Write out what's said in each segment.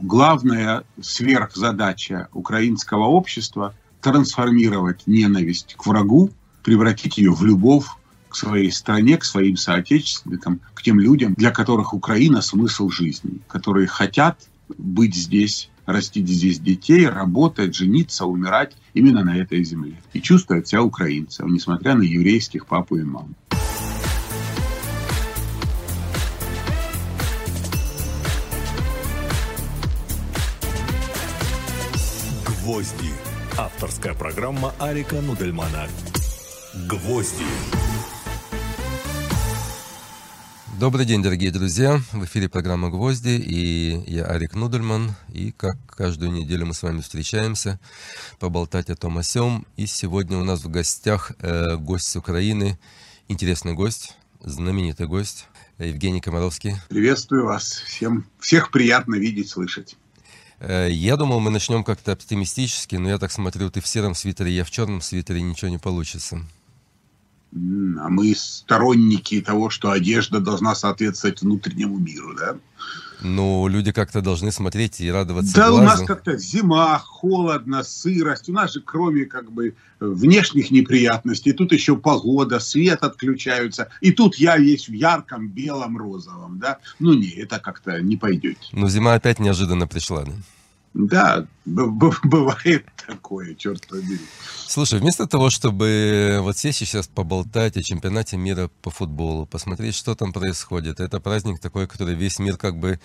главная сверхзадача украинского общества – трансформировать ненависть к врагу, превратить ее в любовь к своей стране, к своим соотечественникам, к тем людям, для которых Украина – смысл жизни, которые хотят быть здесь, растить здесь детей, работать, жениться, умирать именно на этой земле. И чувствовать себя украинцем, несмотря на еврейских папу и маму. «Гвозди». Авторская программа Арика Нудельмана. «Гвозди». Добрый день, дорогие друзья! В эфире программа «Гвозди» и я Арик Нудельман. И как каждую неделю мы с вами встречаемся, поболтать о том о сём. И сегодня у нас в гостях э, гость с Украины, интересный гость, знаменитый гость, Евгений Комаровский. Приветствую вас. Всем, всех приятно видеть, слышать. Э, я думал, мы начнем как-то оптимистически, но я так смотрю, ты в сером свитере, я в черном свитере, ничего не получится. А мы сторонники того, что одежда должна соответствовать внутреннему миру, да? Ну, люди как-то должны смотреть и радоваться Да, глазу. у нас как-то зима, холодно, сырость. У нас же кроме как бы внешних неприятностей, тут еще погода, свет отключаются. И тут я весь в ярком, белом, розовом, да? Ну, не, это как-то не пойдет. Ну, зима опять неожиданно пришла, да? Да, бывает такое, черт побери. Слушай, вместо того, чтобы вот сесть сейчас поболтать о чемпионате мира по футболу, посмотреть, что там происходит, это праздник такой, который весь мир как бы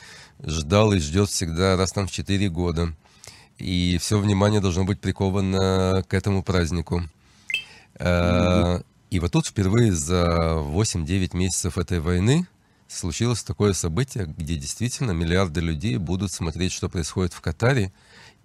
ждал и ждет всегда раз там в 4 года. И все внимание должно быть приковано к этому празднику. Mm-hmm. И вот тут впервые за 8-9 месяцев этой войны случилось такое событие, где действительно миллиарды людей будут смотреть, что происходит в Катаре,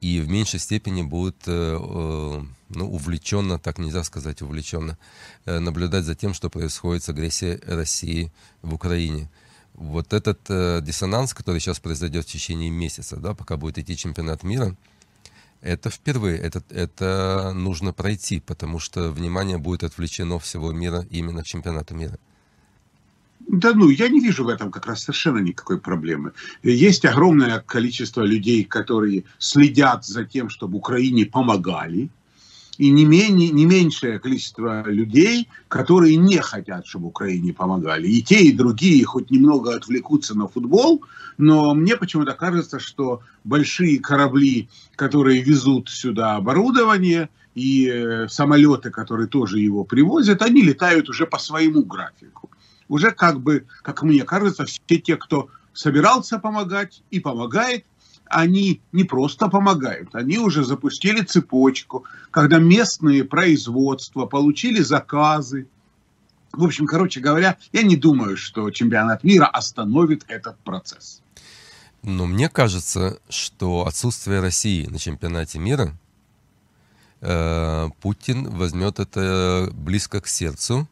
и в меньшей степени будут э, э, ну, увлеченно, так нельзя сказать увлеченно, э, наблюдать за тем, что происходит с агрессией России в Украине. Вот этот диссонанс, который сейчас произойдет в течение месяца, да, пока будет идти чемпионат мира, это впервые, это, это нужно пройти, потому что внимание будет отвлечено всего мира именно к чемпионату мира. Да ну, я не вижу в этом как раз совершенно никакой проблемы. Есть огромное количество людей, которые следят за тем, чтобы Украине помогали, и не, менее, не меньшее количество людей, которые не хотят, чтобы Украине помогали. И те, и другие хоть немного отвлекутся на футбол, но мне почему-то кажется, что большие корабли, которые везут сюда оборудование, и э, самолеты, которые тоже его привозят, они летают уже по своему графику уже как бы, как мне кажется, все те, кто собирался помогать и помогает, они не просто помогают, они уже запустили цепочку, когда местные производства получили заказы. В общем, короче говоря, я не думаю, что чемпионат мира остановит этот процесс. Но мне кажется, что отсутствие России на чемпионате мира э, Путин возьмет это близко к сердцу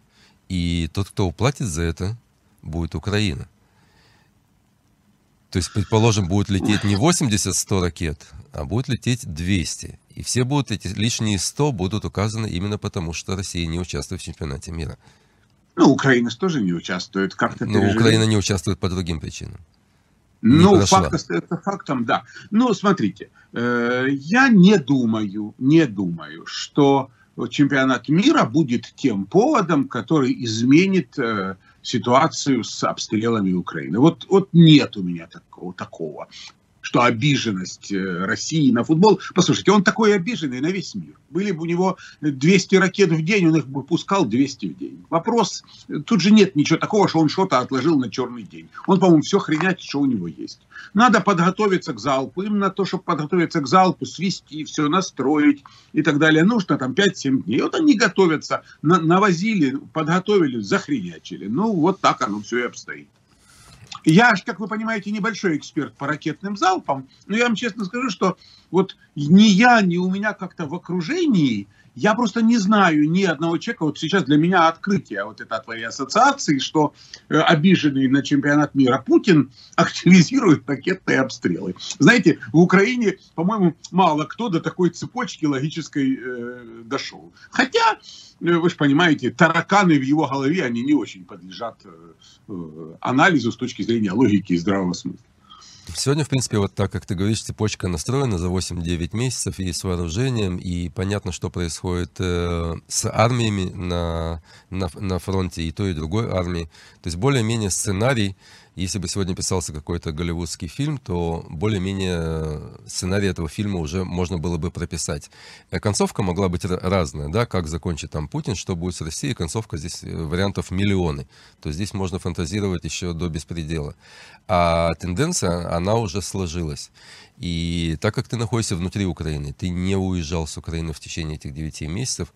и тот, кто уплатит за это, будет Украина. То есть, предположим, будет лететь не 80-100 ракет, а будет лететь 200. И все будут эти лишние 100 будут указаны именно потому, что Россия не участвует в чемпионате мира. Ну, Украина тоже не участвует. Как-то Но переживет. Украина не участвует по другим причинам. ну, факт остается фактом, да. Ну, смотрите, э, я не думаю, не думаю, что чемпионат мира будет тем поводом, который изменит э, ситуацию с обстрелами Украины. Вот, вот нет у меня такого. такого что обиженность э, России на футбол. Послушайте, он такой обиженный на весь мир. Были бы у него 200 ракет в день, он их бы пускал 200 в день. Вопрос, тут же нет ничего такого, что он что-то отложил на черный день. Он, по-моему, все хренять, что у него есть. Надо подготовиться к залпу. Им на то, чтобы подготовиться к залпу, свести, все настроить и так далее, нужно там 5-7 дней. Вот они готовятся, навозили, подготовили, захренячили. Ну, вот так оно все и обстоит. Я, как вы понимаете, небольшой эксперт по ракетным залпам, но я вам честно скажу, что вот ни я, ни у меня как-то в окружении я просто не знаю ни одного человека, вот сейчас для меня открытие вот это твоей ассоциации, что э, обиженный на чемпионат мира Путин активизирует ракетные обстрелы. Знаете, в Украине, по-моему, мало кто до такой цепочки логической э, дошел. Хотя, э, вы же понимаете, тараканы в его голове, они не очень подлежат э, э, анализу с точки зрения логики и здравого смысла. Сегодня, в принципе, вот так, как ты говоришь, цепочка настроена за 8-9 месяцев и с вооружением, и понятно, что происходит э, с армиями на, на, на фронте и той, и другой армии. То есть более-менее сценарий если бы сегодня писался какой-то голливудский фильм, то более-менее сценарий этого фильма уже можно было бы прописать. Э, концовка могла быть разная, да, как закончит там Путин, что будет с Россией. Концовка здесь э, вариантов миллионы. То здесь можно фантазировать еще до беспредела. А тенденция, она уже сложилась. И так как ты находишься внутри Украины, ты не уезжал с Украины в течение этих 9 месяцев,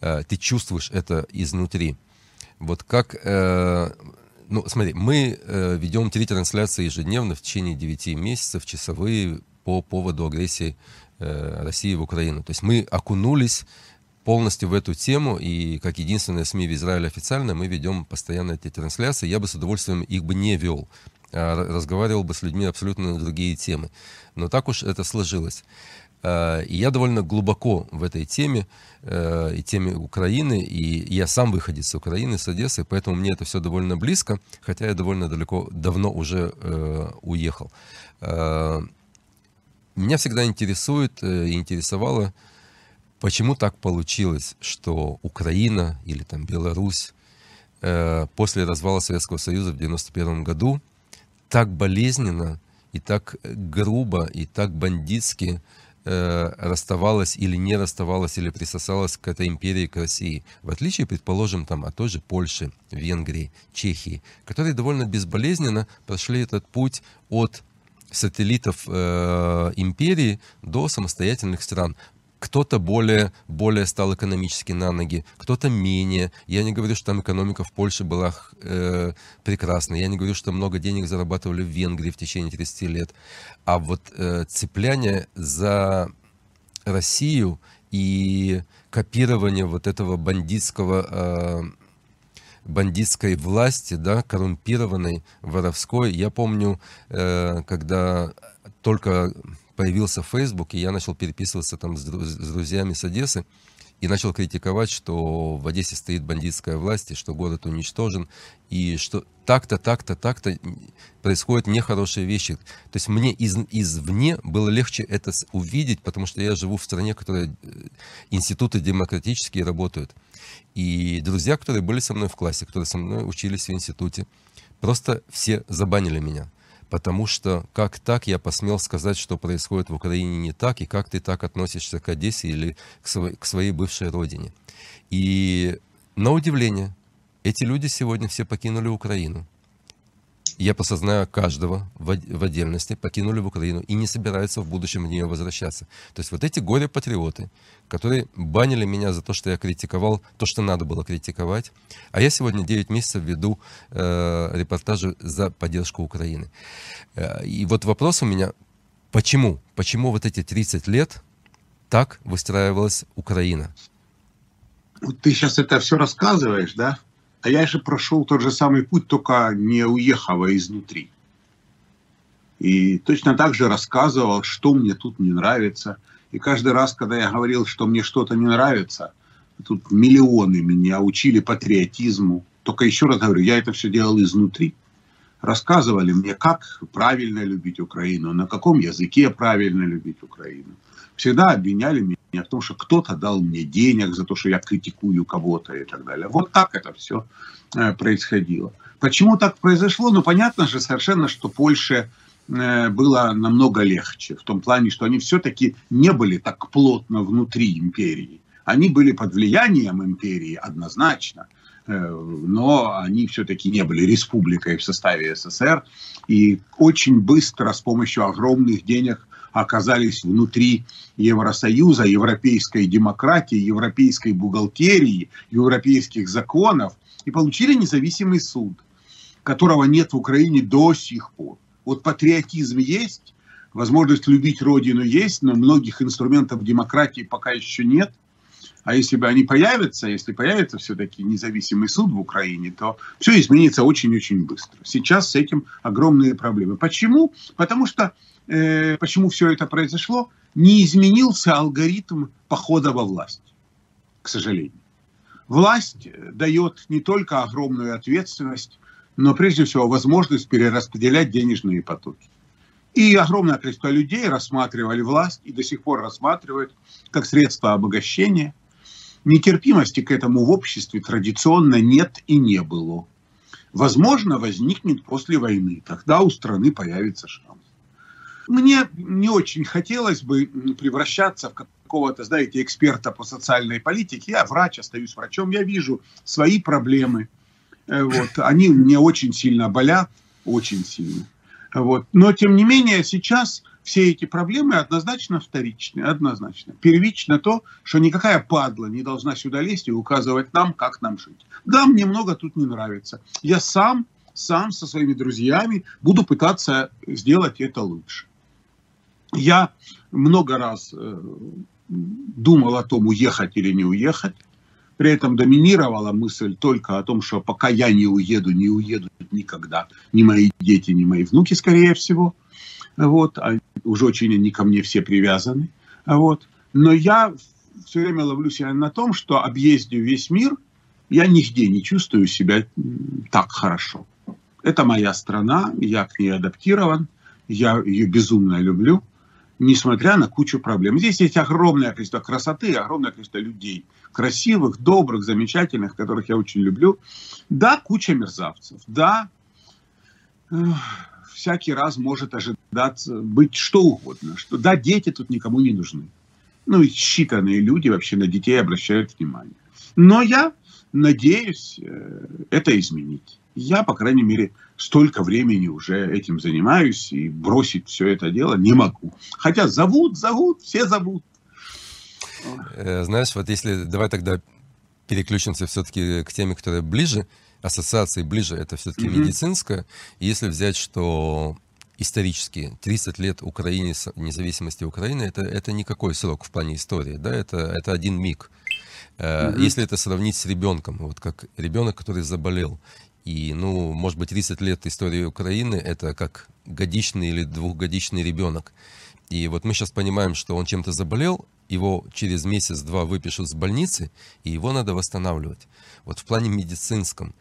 э, ты чувствуешь это изнутри. Вот как ну, смотри, мы э, ведем три трансляции ежедневно в течение 9 месяцев, часовые, по поводу агрессии э, России в Украину. То есть мы окунулись полностью в эту тему, и как единственная СМИ в Израиле официально, мы ведем постоянно эти трансляции. Я бы с удовольствием их бы не вел, а разговаривал бы с людьми абсолютно на другие темы. Но так уж это сложилось. Э, и я довольно глубоко в этой теме, э, и теме Украины, и я сам выходец с Украины, с Одессы, поэтому мне это все довольно близко, хотя я довольно далеко, давно уже э, уехал. Меня всегда интересует и интересовало, почему так получилось, что Украина или там Беларусь после развала Советского Союза в 91 году так болезненно и так грубо и так бандитски расставалась или не расставалась, или присосалась к этой империи, к России. В отличие, предположим, там, от той же Польши, Венгрии, Чехии, которые довольно безболезненно прошли этот путь от сателлитов э, империи до самостоятельных стран кто-то более, более стал экономически на ноги, кто-то менее. Я не говорю, что там экономика в Польше была э, прекрасной. Я не говорю, что много денег зарабатывали в Венгрии в течение 30 лет. А вот э, цепляние за Россию и копирование вот этого бандитского э, бандитской власти, да, коррумпированной, воровской. Я помню, э, когда только появился Facebook, и я начал переписываться там с, с друзьями с Одессы, и начал критиковать, что в Одессе стоит бандитская власть, и что город уничтожен, и что так-то, так-то, так-то происходят нехорошие вещи. То есть мне из, извне было легче это увидеть, потому что я живу в стране, которая э, институты демократические работают. И друзья, которые были со мной в классе, которые со мной учились в институте, просто все забанили меня потому что как так я посмел сказать, что происходит в Украине не так, и как ты так относишься к Одессе или к, своей, к своей бывшей родине. И на удивление, эти люди сегодня все покинули Украину я просто знаю каждого в, отдельности, покинули в Украину и не собираются в будущем в нее возвращаться. То есть вот эти горе-патриоты, которые банили меня за то, что я критиковал то, что надо было критиковать, а я сегодня 9 месяцев веду э, репортажи за поддержку Украины. Э, и вот вопрос у меня, почему? Почему вот эти 30 лет так выстраивалась Украина? Ты сейчас это все рассказываешь, да? А я же прошел тот же самый путь, только не уехав, а изнутри. И точно так же рассказывал, что мне тут не нравится. И каждый раз, когда я говорил, что мне что-то не нравится, тут миллионы меня учили патриотизму. Только еще раз говорю, я это все делал изнутри. Рассказывали мне, как правильно любить Украину, на каком языке правильно любить Украину. Всегда обвиняли меня в том, что кто-то дал мне денег за то, что я критикую кого-то и так далее. Вот так это все э, происходило. Почему так произошло? Ну, понятно же совершенно, что Польше э, было намного легче. В том плане, что они все-таки не были так плотно внутри империи. Они были под влиянием империи однозначно, э, но они все-таки не были республикой в составе СССР. И очень быстро с помощью огромных денег оказались внутри Евросоюза, европейской демократии, европейской бухгалтерии, европейских законов и получили независимый суд, которого нет в Украине до сих пор. Вот патриотизм есть, возможность любить родину есть, но многих инструментов демократии пока еще нет. А если бы они появятся, если появится все-таки независимый суд в Украине, то все изменится очень-очень быстро. Сейчас с этим огромные проблемы. Почему? Потому что э, почему все это произошло, не изменился алгоритм похода во власть, к сожалению. Власть дает не только огромную ответственность, но прежде всего возможность перераспределять денежные потоки. И огромное количество людей рассматривали власть и до сих пор рассматривают как средство обогащения. Нетерпимости к этому в обществе традиционно нет и не было. Возможно, возникнет после войны. Тогда у страны появится шанс. Мне не очень хотелось бы превращаться в какого-то, знаете, эксперта по социальной политике. Я врач, остаюсь врачом, я вижу свои проблемы. Э, вот. Они мне очень сильно болят, очень сильно. Вот. Но, тем не менее, сейчас все эти проблемы однозначно вторичны, однозначно. Первично то, что никакая падла не должна сюда лезть и указывать нам, как нам жить. Да, мне много тут не нравится. Я сам, сам со своими друзьями буду пытаться сделать это лучше. Я много раз э, думал о том, уехать или не уехать. При этом доминировала мысль только о том, что пока я не уеду, не уедут никогда ни мои дети, ни мои внуки, скорее всего. Вот, а уже очень они ко мне все привязаны. Вот. Но я все время ловлю себя на том, что объездив весь мир, я нигде не чувствую себя так хорошо. Это моя страна, я к ней адаптирован, я ее безумно люблю несмотря на кучу проблем. Здесь есть огромное количество красоты, огромное количество людей, красивых, добрых, замечательных, которых я очень люблю. Да, куча мерзавцев, да, всякий раз может ожидаться быть что угодно. Что, да, дети тут никому не нужны. Ну и считанные люди вообще на детей обращают внимание. Но я надеюсь э, это изменить. Я, по крайней мере, столько времени уже этим занимаюсь и бросить все это дело не могу. Хотя зовут, зовут, все зовут. Э, знаешь, вот если давай тогда переключимся все-таки к теме, которая ближе, ассоциации ближе, это все-таки mm-hmm. медицинская. Если взять, что исторически 30 лет Украине, независимости Украины, это, это никакой срок в плане истории, да, это, это один миг. Mm-hmm. Если это сравнить с ребенком, вот как ребенок, который заболел, и, ну, может быть, 30 лет истории Украины — это как годичный или двухгодичный ребенок. И вот мы сейчас понимаем, что он чем-то заболел, его через месяц-два выпишут с больницы, и его надо восстанавливать. Вот в плане медицинском,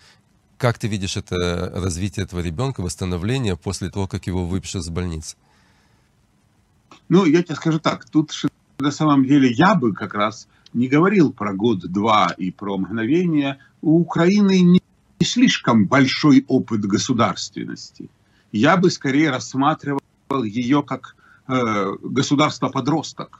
как ты видишь это развитие этого ребенка, восстановление после того, как его выпишут с больницы? Ну, я тебе скажу так, тут на самом деле я бы как раз не говорил про год-два и про мгновение. У Украины не не слишком большой опыт государственности. Я бы скорее рассматривал ее как э, государство-подросток.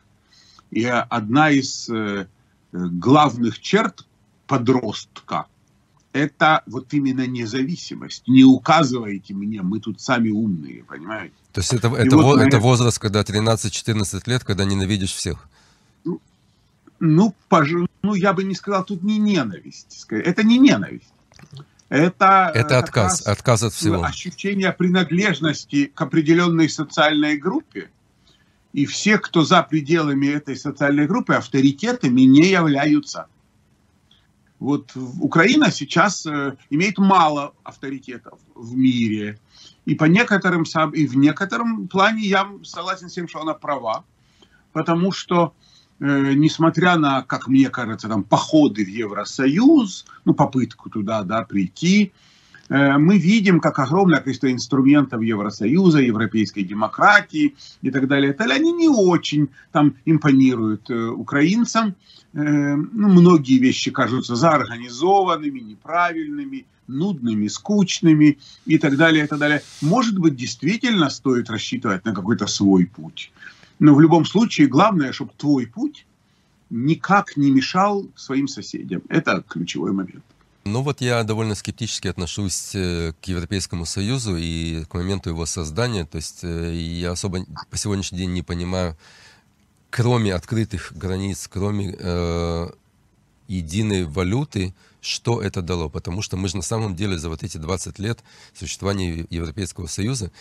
И одна из э, главных черт подростка – это вот именно независимость. Не указывайте мне, мы тут сами умные, понимаете? То есть это, это, вот, это возраст, когда 13-14 лет, когда ненавидишь всех? Ну, ну, пож... ну, я бы не сказал, тут не ненависть. Это не ненависть. Это, э, это отказ, отказ от всего. Ощущение принадлежности к определенной социальной группе. И все, кто за пределами этой социальной группы, авторитетами не являются. Вот Украина сейчас э, имеет мало авторитетов в мире. И по некоторым, и в некотором плане я согласен с тем, что она права. Потому что несмотря на, как мне кажется, там, походы в Евросоюз, ну, попытку туда да, прийти, э, мы видим, как огромное количество инструментов Евросоюза, европейской демократии и так далее, и они не очень там импонируют э, украинцам. Ну, многие вещи кажутся заорганизованными, неправильными, нудными, скучными и так далее, и так далее. Может быть, действительно стоит рассчитывать на какой-то свой путь. Но в любом случае главное, чтобы твой путь никак не мешал своим соседям. Это ключевой момент. Ну вот я довольно скептически отношусь э, к Европейскому Союзу и к моменту его создания. То есть э, я особо по сегодняшний день не понимаю, кроме открытых границ, кроме э, единой валюты, что это дало. Потому что мы же на самом деле за вот эти 20 лет существования Европейского Союза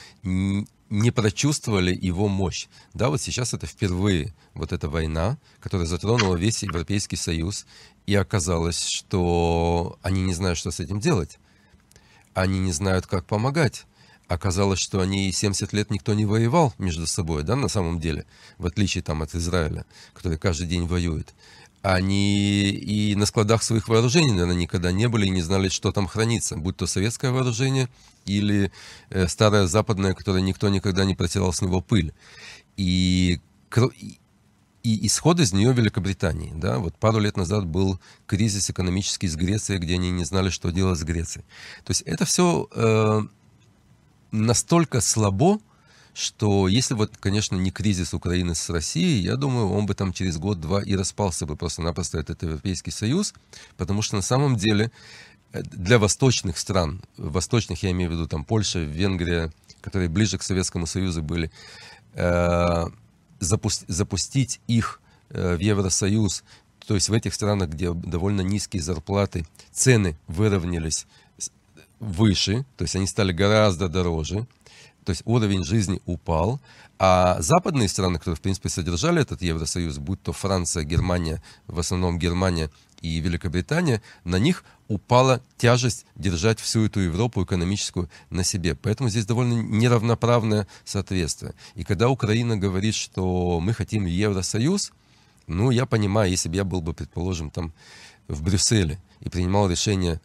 не прочувствовали его мощь. Да, вот сейчас это впервые вот эта война, которая затронула весь Европейский Союз, и оказалось, что они не знают, что с этим делать. Они не знают, как помогать. Оказалось, что они 70 лет никто не воевал между собой, да, на самом деле, в отличие там от Израиля, который каждый день воюет. Они и на складах своих вооружений, наверное, никогда не были и не знали, что там хранится, будь то советское вооружение или э, старое западное, которое никто никогда не протирал с него пыль. И, и исход из нее Великобритании. Да? Вот пару лет назад был кризис экономический с Грецией, где они не знали, что делать с Грецией. То есть это все э, настолько слабо, что если вот, конечно, не кризис Украины с Россией, я думаю, он бы там через год-два и распался бы просто-напросто этот Европейский Союз, потому что на самом деле э, для восточных стран, восточных я имею в виду там Польша, Венгрия, которые ближе к Советскому Союзу были, э, запусти, запустить их э, в Евросоюз, то есть в этих странах, где довольно низкие зарплаты, цены выровнялись выше, то есть они стали гораздо дороже, то есть уровень жизни упал, а западные страны, которые, в принципе, содержали этот Евросоюз, будь то Франция, Германия, в основном Германия и Великобритания, на них упала тяжесть держать всю эту Европу экономическую на себе. Поэтому здесь довольно неравноправное соответствие. И когда Украина говорит, что мы хотим Евросоюз, ну, я понимаю, если бы я был бы, предположим, там в Брюсселе и принимал решение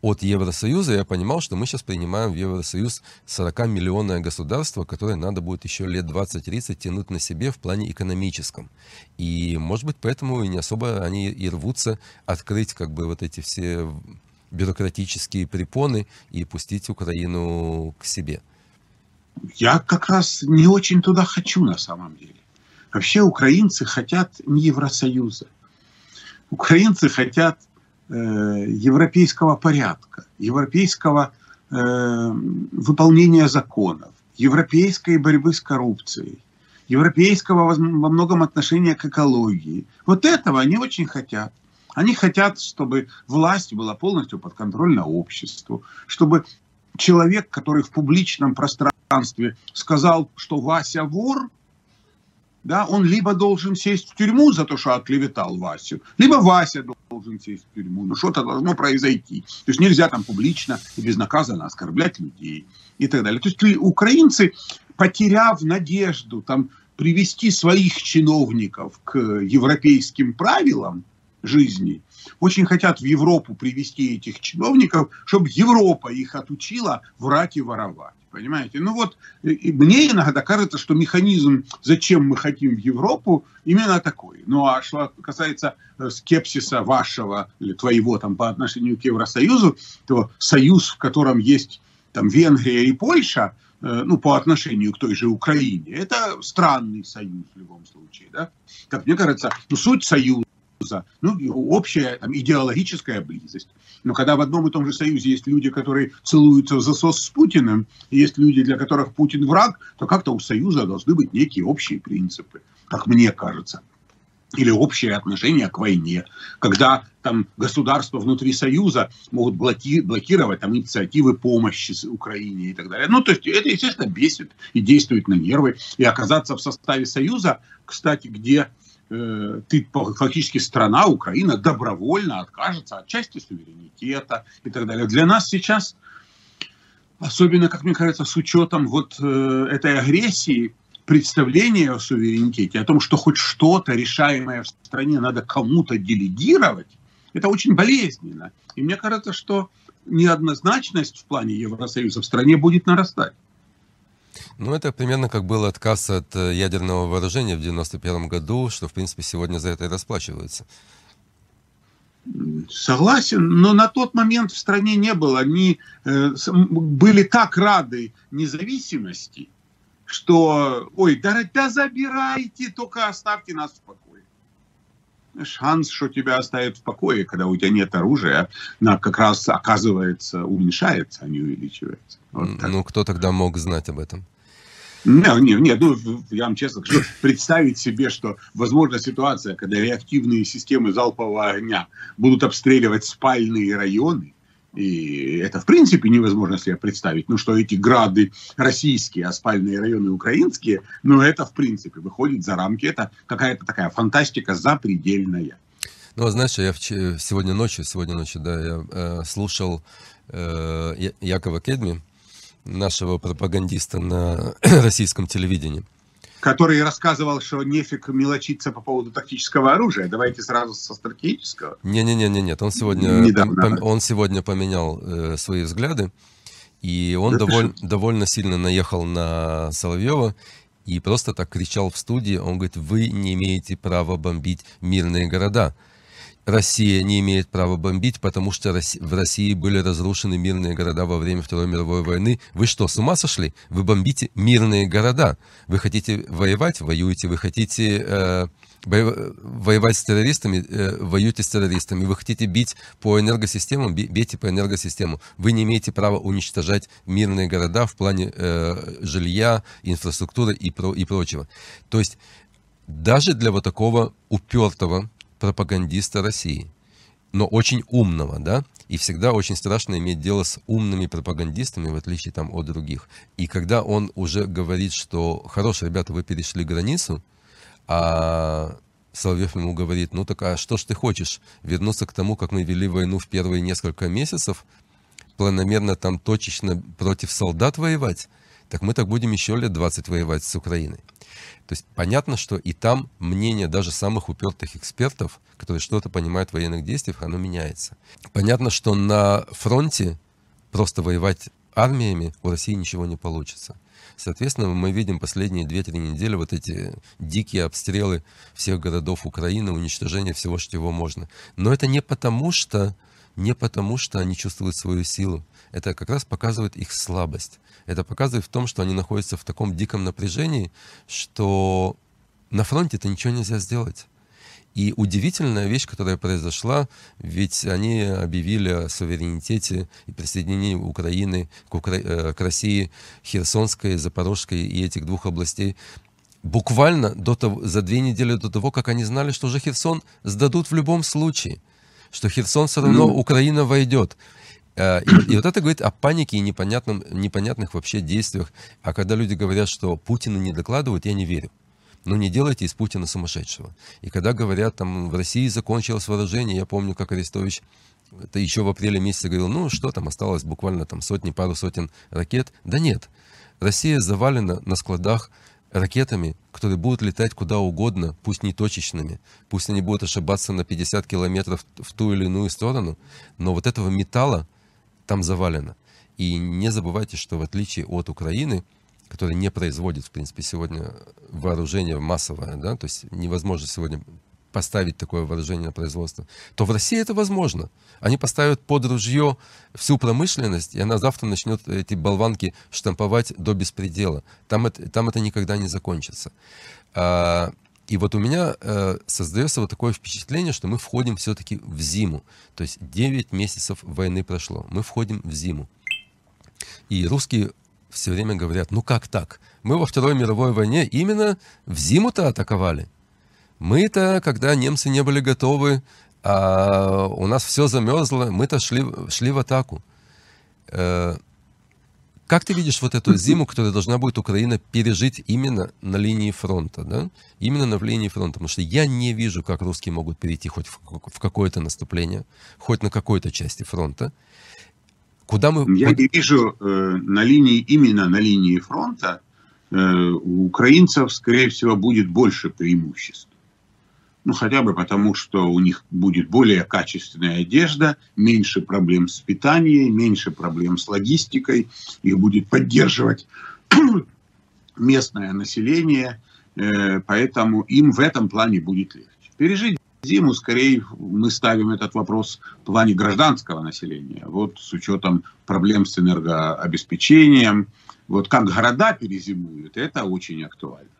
от Евросоюза, я понимал, что мы сейчас принимаем в Евросоюз 40-миллионное государство, которое надо будет еще лет 20-30 тянуть на себе в плане экономическом. И, может быть, поэтому и не особо они и рвутся открыть как бы вот эти все бюрократические препоны и пустить Украину к себе. Я как раз не очень туда хочу на самом деле. Вообще украинцы хотят не Евросоюза. Украинцы хотят европейского порядка, европейского э, выполнения законов, европейской борьбы с коррупцией, европейского во многом отношения к экологии. Вот этого они очень хотят. Они хотят, чтобы власть была полностью подконтрольна обществу, чтобы человек, который в публичном пространстве сказал, что Вася вор, да, он либо должен сесть в тюрьму за то, что оклеветал Васю, либо Вася должен сесть в тюрьму. Ну, что-то должно произойти. То есть нельзя там публично и безнаказанно оскорблять людей и так далее. То есть украинцы, потеряв надежду там, привести своих чиновников к европейским правилам жизни, очень хотят в Европу привести этих чиновников, чтобы Европа их отучила врать и воровать. Понимаете? Ну вот, и мне иногда кажется, что механизм, зачем мы хотим в Европу, именно такой. Ну а что касается э, скепсиса вашего или твоего там по отношению к Евросоюзу, то союз, в котором есть там Венгрия и Польша, э, ну, по отношению к той же Украине, это странный союз в любом случае, да? Как мне кажется, ну, суть союза Союза, ну, общая там, идеологическая близость. Но когда в одном и том же Союзе есть люди, которые целуются в засос с Путиным, и есть люди, для которых Путин враг, то как-то у Союза должны быть некие общие принципы, как мне кажется. Или общее отношение к войне, когда там государства внутри Союза могут блоки, блокировать там инициативы помощи Украине и так далее. Ну, то есть это, естественно, бесит и действует на нервы. И оказаться в составе Союза, кстати, где Э, ты фактически страна, Украина, добровольно откажется от части суверенитета и так далее. Для нас сейчас, особенно, как мне кажется, с учетом вот э, этой агрессии, представление о суверенитете, о том, что хоть что-то решаемое в стране надо кому-то делегировать, это очень болезненно. И мне кажется, что неоднозначность в плане Евросоюза в стране будет нарастать. Ну, это примерно как был отказ от э, ядерного вооружения в 91 году, что, в принципе, сегодня за это и расплачиваются. Согласен, но на тот момент в стране не было. Они э, были так рады независимости, что, ой, да, да забирайте, только оставьте нас в покое шанс, что тебя оставят в покое, когда у тебя нет оружия, на как раз оказывается уменьшается, а не увеличивается. Вот ну, кто тогда мог знать об этом? Нет, нет, нет, ну, я вам честно скажу, представить себе, что возможна ситуация, когда реактивные системы залпового огня будут обстреливать спальные районы, и это, в принципе, невозможно себе представить. Ну, что эти грады российские, а спальные районы украинские, ну, это, в принципе, выходит за рамки. Это какая-то такая фантастика запредельная. Ну, знаешь, я сегодня ночью, сегодня ночью, да, я э, слушал э, Якова Кедми, нашего пропагандиста на российском телевидении. Который рассказывал, что нефиг мелочиться по поводу тактического оружия. Давайте сразу со стратегического. Не-не-не, нет, он сегодня, Недавно. он сегодня поменял э, свои взгляды, и он доволь, довольно сильно наехал на Соловьева и просто так кричал в студии. Он говорит, вы не имеете права бомбить мирные города. Россия не имеет права бомбить, потому что в России были разрушены мирные города во время Второй мировой войны. Вы что, с ума сошли? Вы бомбите мирные города. Вы хотите воевать? Воюете. Вы хотите э, воевать с террористами? Э, воюйте с террористами. Вы хотите бить по энергосистемам? Бейте по энергосистемам. Вы не имеете права уничтожать мирные города в плане э, жилья, инфраструктуры и, про, и прочего. То есть даже для вот такого упертого пропагандиста России, но очень умного, да, и всегда очень страшно иметь дело с умными пропагандистами, в отличие там от других. И когда он уже говорит, что хорош, ребята, вы перешли границу, а Соловьев ему говорит, ну так а что ж ты хочешь, вернуться к тому, как мы вели войну в первые несколько месяцев, планомерно там точечно против солдат воевать, так мы так будем еще лет 20 воевать с Украиной. То есть понятно, что и там мнение даже самых упертых экспертов, которые что-то понимают в военных действиях, оно меняется. Понятно, что на фронте просто воевать армиями у России ничего не получится. Соответственно, мы видим последние 2-3 недели вот эти дикие обстрелы всех городов Украины, уничтожение всего, что можно. Но это не потому, что не потому, что они чувствуют свою силу. Это как раз показывает их слабость. Это показывает в том, что они находятся в таком диком напряжении, что на фронте-то ничего нельзя сделать. И удивительная вещь, которая произошла, ведь они объявили о суверенитете и присоединении Украины к, Укра... Э, к России, Херсонской, Запорожской и этих двух областей буквально до того, за две недели до того, как они знали, что уже Херсон сдадут в любом случае, что Херсон все равно ну, Украина войдет. Э, и, и вот это говорит о панике и непонятном, непонятных вообще действиях. А когда люди говорят, что Путину не докладывают, я не верю. Но не делайте из Путина сумасшедшего. И когда говорят, там, в России закончилось вооружение, я помню, как Арестович это еще в апреле месяце говорил, ну что там осталось, буквально там сотни, пару сотен ракет. Да нет, Россия завалена на складах ракетами, которые будут летать куда угодно, пусть не точечными, пусть они будут ошибаться на 50 километров в ту или иную сторону, но вот этого металла, там завалено. И не забывайте, что в отличие от Украины, которая не производит, в принципе, сегодня вооружение массовое, да, то есть невозможно сегодня поставить такое вооружение на производство, то в России это возможно. Они поставят под ружье всю промышленность, и она завтра начнет эти болванки штамповать до беспредела. Там это, там это никогда не закончится. А, и вот у меня э, создается вот такое впечатление, что мы входим все-таки в зиму. То есть 9 месяцев войны прошло. Мы входим в зиму. И русские все время говорят, ну как так? Мы во Второй мировой войне именно в зиму-то атаковали. Мы-то, когда немцы не были готовы, а у нас все замерзло, мы-то шли, шли в атаку. Э, как ты видишь вот эту зиму, которую должна будет Украина пережить именно на линии фронта, да? Именно на линии фронта, потому что я не вижу, как русские могут перейти хоть в, какое-то наступление, хоть на какой-то части фронта. Куда мы... Я не вижу э, на линии, именно на линии фронта э, у украинцев, скорее всего, будет больше преимуществ. Ну, хотя бы потому, что у них будет более качественная одежда, меньше проблем с питанием, меньше проблем с логистикой. Их будет поддерживать местное население. Э, поэтому им в этом плане будет легче. Пережить зиму, скорее, мы ставим этот вопрос в плане гражданского населения. Вот с учетом проблем с энергообеспечением. Вот как города перезимуют, это очень актуально.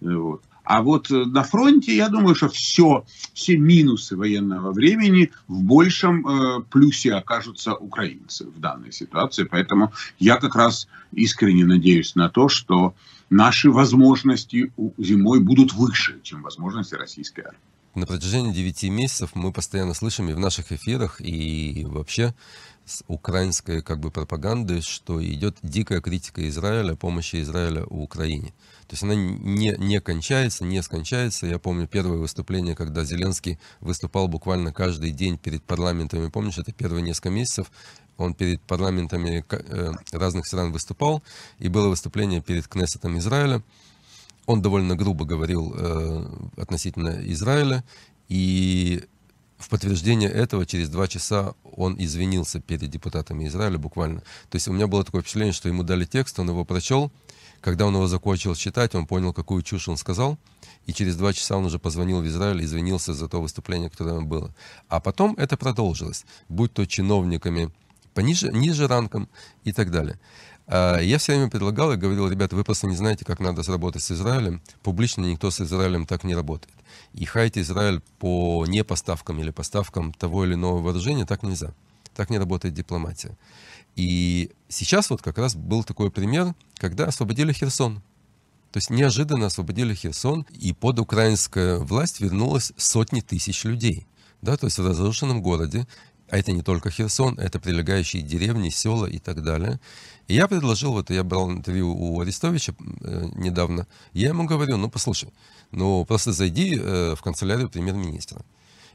Вот. А вот э, на фронте, я думаю, что все, все минусы военного времени в большем э, плюсе окажутся украинцы в данной ситуации. Поэтому я как раз искренне надеюсь на то, что наши возможности зимой будут выше, чем возможности российской армии. На протяжении 9 месяцев мы постоянно слышим и в наших эфирах, и вообще с украинской как бы пропаганды, что идет дикая критика Израиля, помощи Израиля в Украине. То есть она не, не кончается, не скончается. Я помню первое выступление, когда Зеленский выступал буквально каждый день перед парламентами. Помнишь, это первые несколько месяцев он перед парламентами э, разных стран выступал, и было выступление перед Кнессетом Израиля. Он довольно грубо говорил э, относительно Израиля, и в подтверждение этого через два часа он извинился перед депутатами Израиля буквально. То есть у меня было такое впечатление, что ему дали текст, он его прочел, когда он его закончил читать, он понял, какую чушь он сказал, и через два часа он уже позвонил в Израиль извинился за то выступление, которое было. А потом это продолжилось, будь то чиновниками пониже, ниже ранком и так далее. А, я все время предлагал и говорил, ребята, вы просто не знаете, как надо сработать с Израилем. Публично никто с Израилем так не работает. И хаять Израиль по непоставкам или поставкам того или иного вооружения так нельзя. Так не работает дипломатия. И сейчас вот как раз был такой пример, когда освободили Херсон. То есть неожиданно освободили Херсон, и под украинскую власть вернулось сотни тысяч людей. Да, то есть в разрушенном городе, а это не только Херсон, это прилегающие деревни, села и так далее. И я предложил, вот я брал интервью у Арестовича э, недавно, я ему говорю, ну послушай, ну просто зайди э, в канцелярию премьер-министра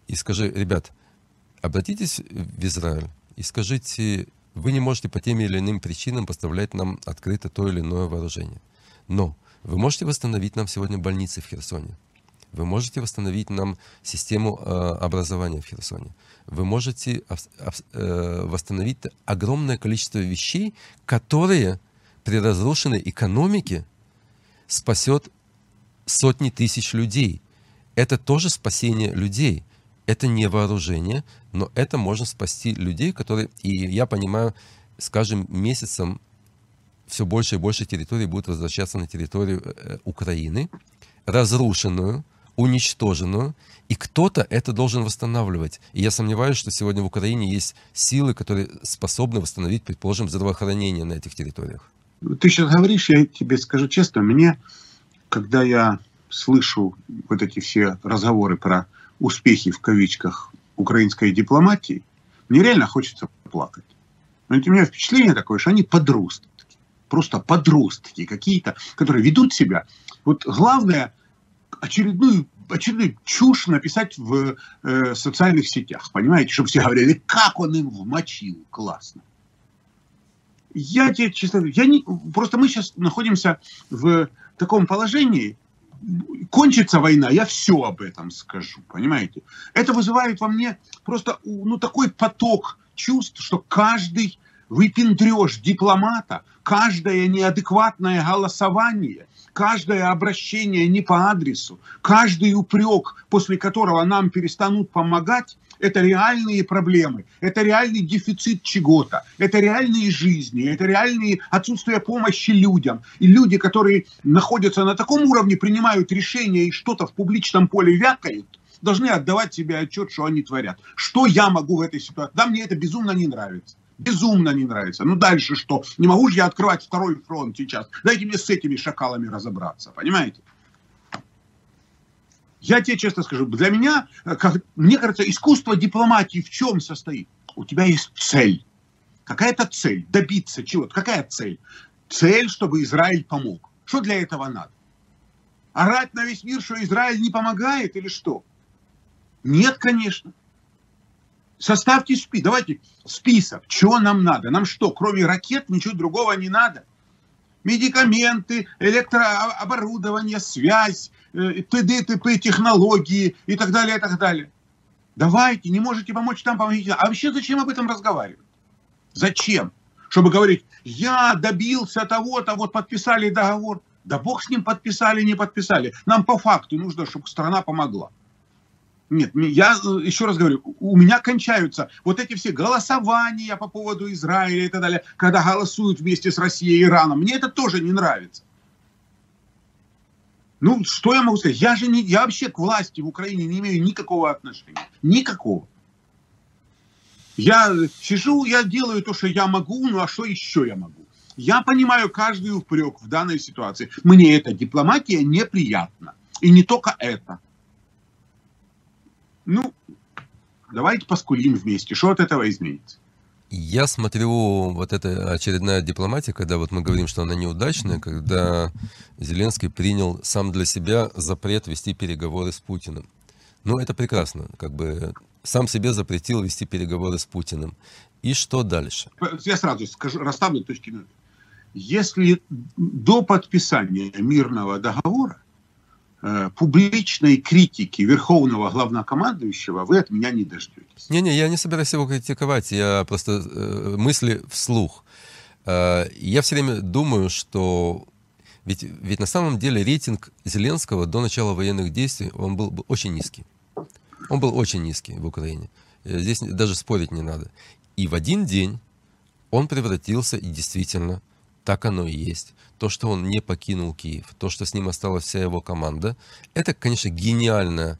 и скажи, ребят, обратитесь в Израиль и скажите, вы не можете по тем или иным причинам поставлять нам открыто то или иное вооружение. Но вы можете восстановить нам сегодня больницы в Херсоне. Вы можете восстановить нам систему э, образования в Херсоне. Вы можете э, восстановить огромное количество вещей, которые при разрушенной экономике спасет сотни тысяч людей. Это тоже спасение людей. Это не вооружение, но это можно спасти людей, которые, и я понимаю, с каждым месяцем все больше и больше территорий будут возвращаться на территорию э, Украины, разрушенную, уничтоженную, и кто-то это должен восстанавливать. И я сомневаюсь, что сегодня в Украине есть силы, которые способны восстановить, предположим, здравоохранение на этих территориях. Ты сейчас говоришь, я тебе скажу честно, мне, когда я слышу вот эти все разговоры про успехи в кавичках украинской дипломатии, мне реально хочется плакать. Но у меня впечатление такое, что они подростки. Просто подростки какие-то, которые ведут себя. Вот главное, очередную, очередную чушь написать в э, социальных сетях, понимаете, чтобы все говорили, как он им вмочил, классно. Я тебе честно я не, просто мы сейчас находимся в таком положении, кончится война, я все об этом скажу, понимаете? Это вызывает во мне просто ну, такой поток чувств, что каждый выпендреж дипломата, каждое неадекватное голосование, каждое обращение не по адресу, каждый упрек, после которого нам перестанут помогать, это реальные проблемы, это реальный дефицит чего-то, это реальные жизни, это реальные отсутствие помощи людям. И люди, которые находятся на таком уровне, принимают решения и что-то в публичном поле вякают, должны отдавать себе отчет, что они творят. Что я могу в этой ситуации? Да, мне это безумно не нравится. Безумно не нравится. Ну дальше что? Не могу же я открывать второй фронт сейчас. Дайте мне с этими шакалами разобраться. Понимаете? Я тебе честно скажу, для меня, э, как, мне кажется, искусство дипломатии в чем состоит? У тебя есть цель. Какая-то цель. Добиться чего-то. Какая цель? Цель, чтобы Израиль помог. Что для этого надо? Орать на весь мир, что Израиль не помогает или что? Нет, конечно. Составьте спи, давайте список, чего нам надо. Нам что, кроме ракет, ничего другого не надо? Медикаменты, электрооборудование, связь, Э, т.д. т.п. технологии и так далее, и так далее. Давайте, не можете помочь там, помогите. А вообще зачем об этом разговаривать? Зачем? Чтобы говорить, я добился того-то, вот подписали договор. Да бог с ним подписали, не подписали. Нам по факту нужно, чтобы страна помогла. Нет, я э, еще раз говорю, у меня кончаются вот эти все голосования по поводу Израиля и так далее, когда голосуют вместе с Россией и Ираном. Мне это тоже не нравится. Ну, что я могу сказать? Я же не, я вообще к власти в Украине не имею никакого отношения. Никакого. Я сижу, я делаю то, что я могу, ну а что еще я могу? Я понимаю каждый упрек в данной ситуации. Мне эта дипломатия неприятна. И не только это. Ну, давайте поскулим вместе. Что от этого изменится? Я смотрю, вот эта очередная дипломатия, когда вот мы говорим, что она неудачная, когда Зеленский принял сам для себя запрет вести переговоры с Путиным. Ну, это прекрасно, как бы сам себе запретил вести переговоры с Путиным. И что дальше? Я сразу скажу, расставлю точки Если до подписания мирного договора публичной критики верховного главнокомандующего вы от меня не дождетесь. Не-не, я не собираюсь его критиковать, я просто э, мысли вслух. Э, я все время думаю, что ведь, ведь на самом деле рейтинг Зеленского до начала военных действий, он был, был очень низкий. Он был очень низкий в Украине. Э, здесь даже спорить не надо. И в один день он превратился, и действительно, так оно и есть. То, что он не покинул Киев, то, что с ним осталась вся его команда, это, конечно, гениальная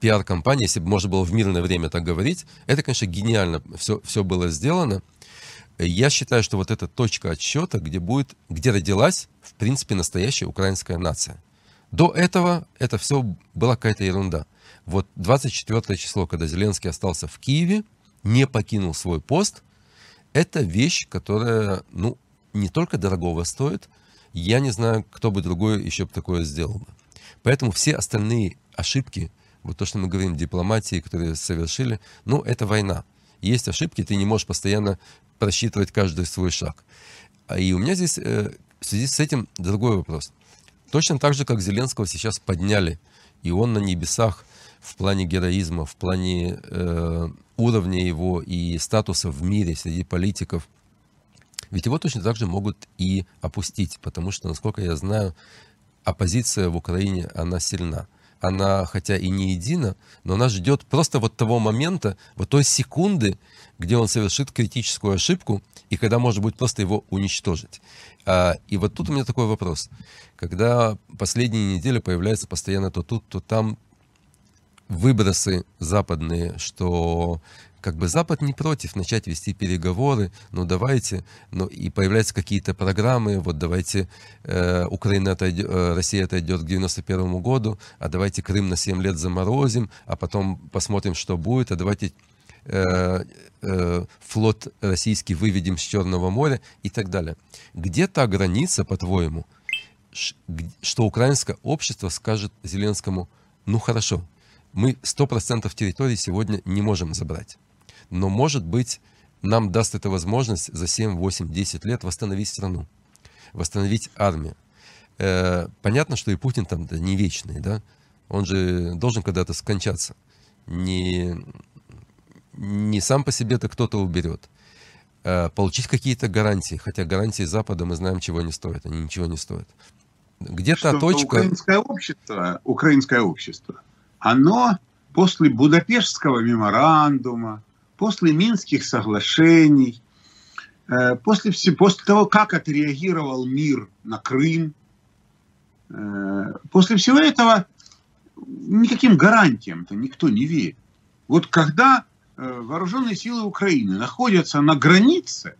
пиар-компания, если бы можно было в мирное время так говорить, это, конечно, гениально все, все было сделано. Я считаю, что вот эта точка отсчета, где будет, где родилась, в принципе, настоящая украинская нация. До этого это все была какая-то ерунда. Вот 24 число, когда Зеленский остался в Киеве, не покинул свой пост, это вещь, которая, ну, не только дорогого стоит, я не знаю, кто бы другой еще бы такое сделал. Поэтому все остальные ошибки, вот то, что мы говорим, дипломатии, которые совершили, ну, это война. Есть ошибки, ты не можешь постоянно просчитывать каждый свой шаг. А И у меня здесь э, в связи с этим другой вопрос. Точно так же, как Зеленского сейчас подняли, и он на небесах в плане героизма, в плане э, уровня его и статуса в мире среди политиков, ведь его точно так же могут и опустить, потому что, насколько я знаю, оппозиция в Украине, она сильна. Она, хотя и не едина, но она ждет просто вот того момента, вот той секунды, где он совершит критическую ошибку, и когда может быть просто его уничтожить. А, и вот тут у меня такой вопрос. Когда последние недели появляются постоянно то тут, то там выбросы западные, что как бы Запад не против начать вести переговоры, ну давайте, ну и появляются какие-то программы, вот давайте э, Украина отойдет, э, Россия отойдет к 91 году, а давайте Крым на 7 лет заморозим, а потом посмотрим, что будет, а давайте э, э, флот российский выведем с Черного моря и так далее. Где та граница, по-твоему, что украинское общество скажет Зеленскому, ну хорошо, мы 100% территории сегодня не можем забрать. Но, может быть, нам даст это возможность за 7, 8, 10 лет восстановить страну, восстановить армию. Э, понятно, что и Путин там да, не вечный, да? Он же должен когда-то скончаться. Не, не сам по себе это кто-то уберет. Э, получить какие-то гарантии, хотя гарантии Запада мы знаем, чего не стоят, они ничего не стоят. Где-то точка... Украинское общество, украинское общество, оно после Будапештского меморандума, после Минских соглашений, э, после, после того, как отреагировал мир на Крым, э, после всего этого никаким гарантиям-то никто не верит. Вот когда э, вооруженные силы Украины находятся на границе,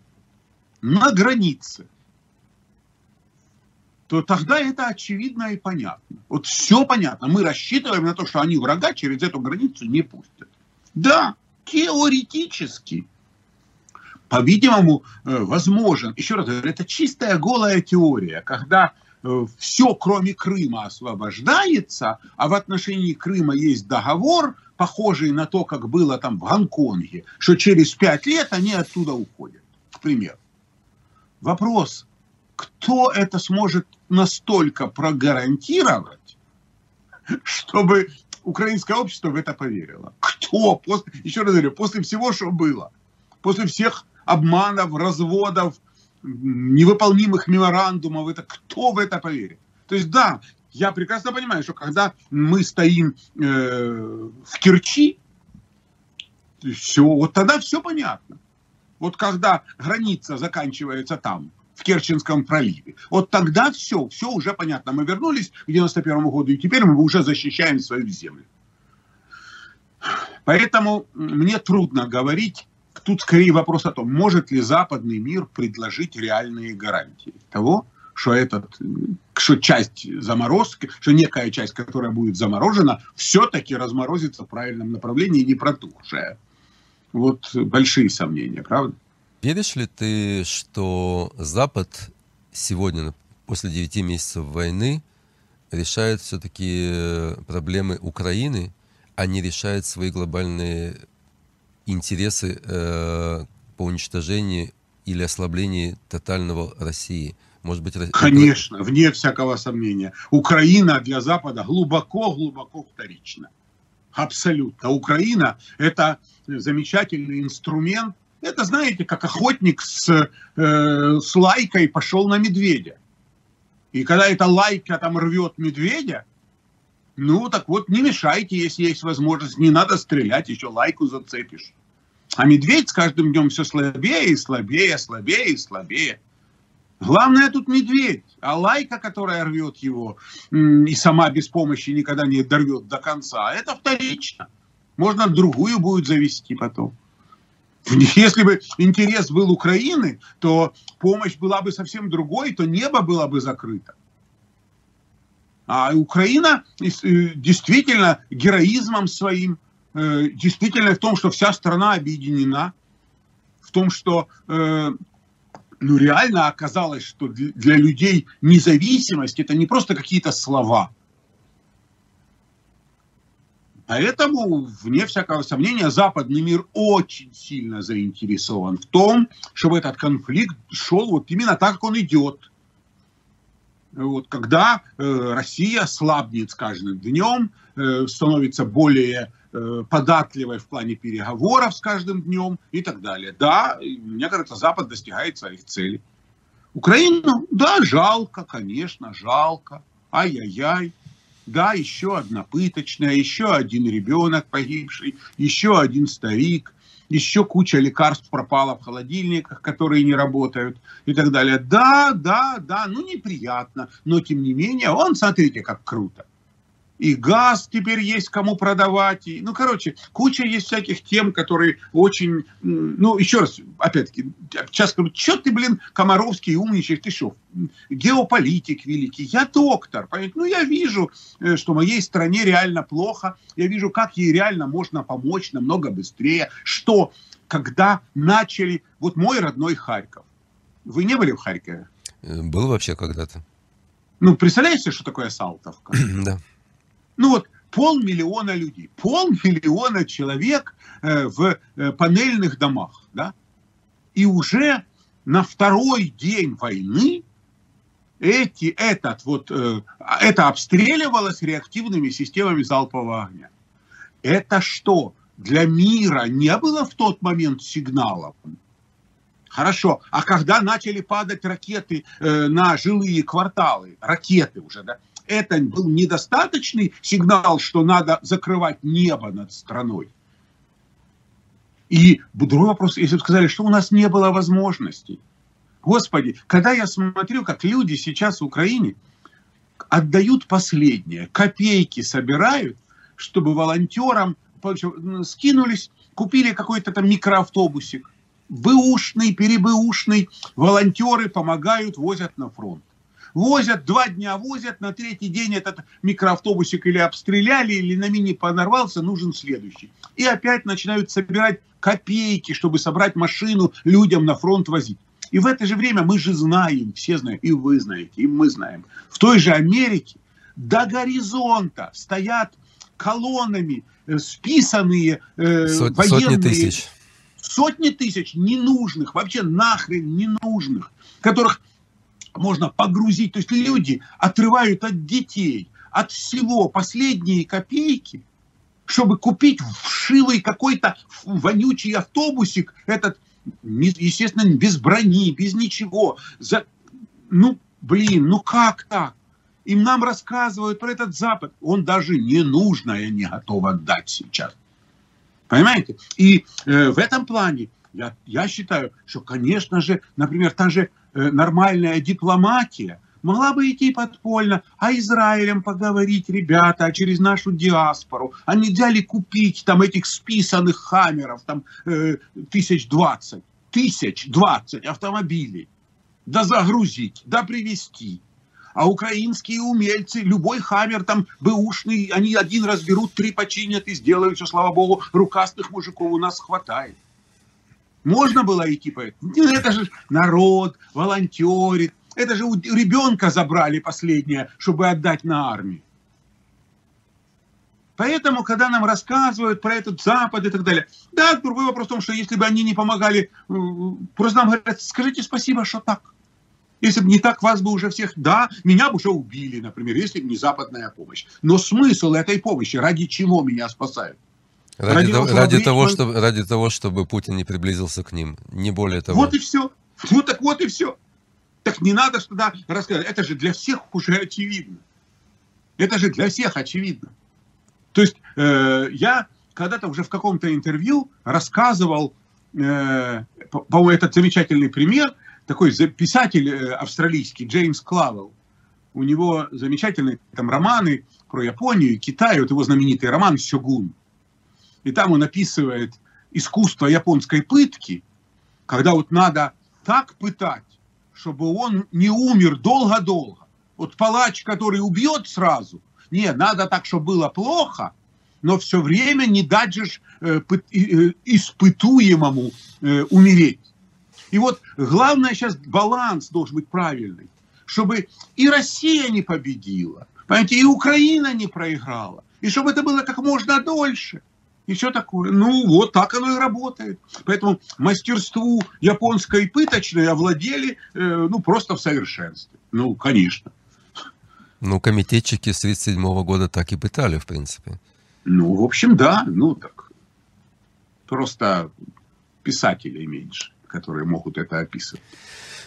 на границе – то тогда это очевидно и понятно. Вот все понятно. Мы рассчитываем на то, что они врага через эту границу не пустят. Да, теоретически. По-видимому, э, возможен. Еще раз говорю, это чистая голая теория, когда э, все, кроме Крыма, освобождается, а в отношении Крыма есть договор, похожий на то, как было там в Гонконге, что через пять лет они оттуда уходят, к примеру. Вопрос, кто это сможет настолько прогарантировать, чтобы украинское общество в это поверило? Кто? После, еще раз говорю, после всего, что было, после всех обманов, разводов, невыполнимых меморандумов, это кто в это поверит? То есть да, я прекрасно понимаю, что когда мы стоим э, в Керчи, все, вот тогда все понятно. Вот когда граница заканчивается там, в Керченском проливе. Вот тогда все, все уже понятно. Мы вернулись к 91 году, и теперь мы уже защищаем свою землю. Поэтому мне трудно говорить, тут скорее вопрос о том, может ли западный мир предложить реальные гарантии того, что, этот, что часть заморозки, что некая часть, которая будет заморожена, все-таки разморозится в правильном направлении, не протухшая. Вот большие сомнения, правда? Веришь ли ты, что Запад сегодня, после 9 месяцев войны, решает все-таки э, проблемы Украины, а не решает свои глобальные интересы э, по уничтожению или ослаблению тотального России Может быть, Конечно, вне всякого сомнения. Украина для Запада глубоко-глубоко вторична. Абсолютно. Украина – это замечательный инструмент. Это, знаете, как охотник с, э, с лайкой пошел на медведя. И когда эта лайка там рвет медведя, ну так вот не мешайте, если есть возможность. Не надо стрелять, еще лайку зацепишь. А медведь с каждым днем все слабее и слабее, слабее и слабее. Главное тут медведь, а лайка, которая рвет его и сама без помощи никогда не дорвет до конца, это вторично. Можно другую будет завести потом. Если бы интерес был Украины, то помощь была бы совсем другой, то небо было бы закрыто. А Украина э, действительно героизмом своим, э, действительно в том, что вся страна объединена, в том, что э, ну, реально оказалось, что для людей независимость это не просто какие-то слова. Поэтому, вне всякого сомнения, западный мир очень сильно заинтересован в том, чтобы этот конфликт шел вот именно так, как он идет. Вот, когда э, Россия слабнет с каждым днем, э, становится более Э, податливой в плане переговоров с каждым днем и так далее. Да, мне кажется, Запад достигает своих целей. Украину, да, жалко, конечно, жалко. Ай-яй-яй. Да, еще одна пыточная, еще один ребенок погибший, еще один старик, еще куча лекарств пропала в холодильниках, которые не работают и так далее. Да, да, да, ну неприятно, но тем не менее, он, смотрите, как круто и газ теперь есть кому продавать. И, ну, короче, куча есть всяких тем, которые очень... Ну, еще раз, опять-таки, сейчас скажу, что ты, блин, Комаровский умничаешь, ты что, геополитик великий, я доктор, понимаете? Ну, я вижу, э, что моей стране реально плохо, я вижу, как ей реально можно помочь намного быстрее, что когда начали... Вот мой родной Харьков. Вы не были в Харькове? Э, был вообще когда-то. Ну, представляете, что такое Салтовка? да. Ну вот полмиллиона людей, полмиллиона человек э, в э, панельных домах, да, и уже на второй день войны эти, этот вот, э, это обстреливалось реактивными системами залпового огня. Это что, для мира не было в тот момент сигналов? Хорошо, а когда начали падать ракеты на жилые кварталы, ракеты уже, да, это был недостаточный сигнал, что надо закрывать небо над страной. И другой вопрос, если бы сказали, что у нас не было возможностей. Господи, когда я смотрю, как люди сейчас в Украине отдают последнее, копейки собирают, чтобы волонтерам скинулись, купили какой-то там микроавтобусик, бэушный, перебэушный, волонтеры помогают, возят на фронт. Возят, два дня возят, на третий день этот микроавтобусик или обстреляли, или на мини понорвался, нужен следующий. И опять начинают собирать копейки, чтобы собрать машину людям на фронт возить. И в это же время мы же знаем, все знают, и вы знаете, и мы знаем, в той же Америке до горизонта стоят колоннами э, списанные э, Сот, военные... Сотни тысяч. Сотни тысяч ненужных, вообще нахрен ненужных, которых можно погрузить. То есть люди отрывают от детей, от всего последние копейки, чтобы купить вшивый какой-то вонючий автобусик, этот, естественно, без брони, без ничего. За... Ну, блин, ну как так? Им нам рассказывают про этот Запад. Он даже не нужное не готов отдать сейчас. Понимаете? И э, в этом плане я, я считаю, что, конечно же, например, та же нормальная дипломатия могла бы идти подпольно, а Израилем поговорить, ребята, а через нашу диаспору, а нельзя ли купить там этих списанных хаммеров, там э, тысяч двадцать, тысяч двадцать автомобилей, да загрузить, да привезти. А украинские умельцы, любой хаммер там бэушный, они один раз берут, три починят и сделают все, слава богу, рукастых мужиков у нас хватает. Можно было идти по этому? Это же народ, волонтерит. Это же у ребенка забрали последнее, чтобы отдать на армию. Поэтому, когда нам рассказывают про этот Запад и так далее, да, другой вопрос в том, что если бы они не помогали, просто нам говорят, скажите спасибо, что так. Если бы не так, вас бы уже всех... Да, меня бы уже убили, например, если бы не западная помощь. Но смысл этой помощи, ради чего меня спасают? Ради, ради, того, ради, того, чтобы, ради того, чтобы Путин не приблизился к ним, не более того. Вот и все. Ну так вот и все. Так не надо тогда рассказывать. Это же для всех уже очевидно. Это же для всех очевидно. То есть э, я когда-то уже в каком-то интервью рассказывал, э, по-моему, этот замечательный пример, такой писатель э, австралийский Джеймс Клавелл. У него замечательные там романы про Японию, Китай, вот его знаменитый роман «Сёгун». И там он описывает искусство японской пытки, когда вот надо так пытать, чтобы он не умер долго-долго. Вот палач, который убьет сразу, не, надо так, чтобы было плохо, но все время не дать же э, э, испытуемому э, умереть. И вот главное сейчас баланс должен быть правильный, чтобы и Россия не победила, понимаете, и Украина не проиграла, и чтобы это было как можно дольше. И все такое. Ну, вот так оно и работает. Поэтому мастерству японской пыточной овладели, э, ну, просто в совершенстве. Ну, конечно. Ну, комитетчики с 1937 года так и пытали, в принципе. Ну, в общем, да. Ну, так. Просто писателей меньше, которые могут это описывать.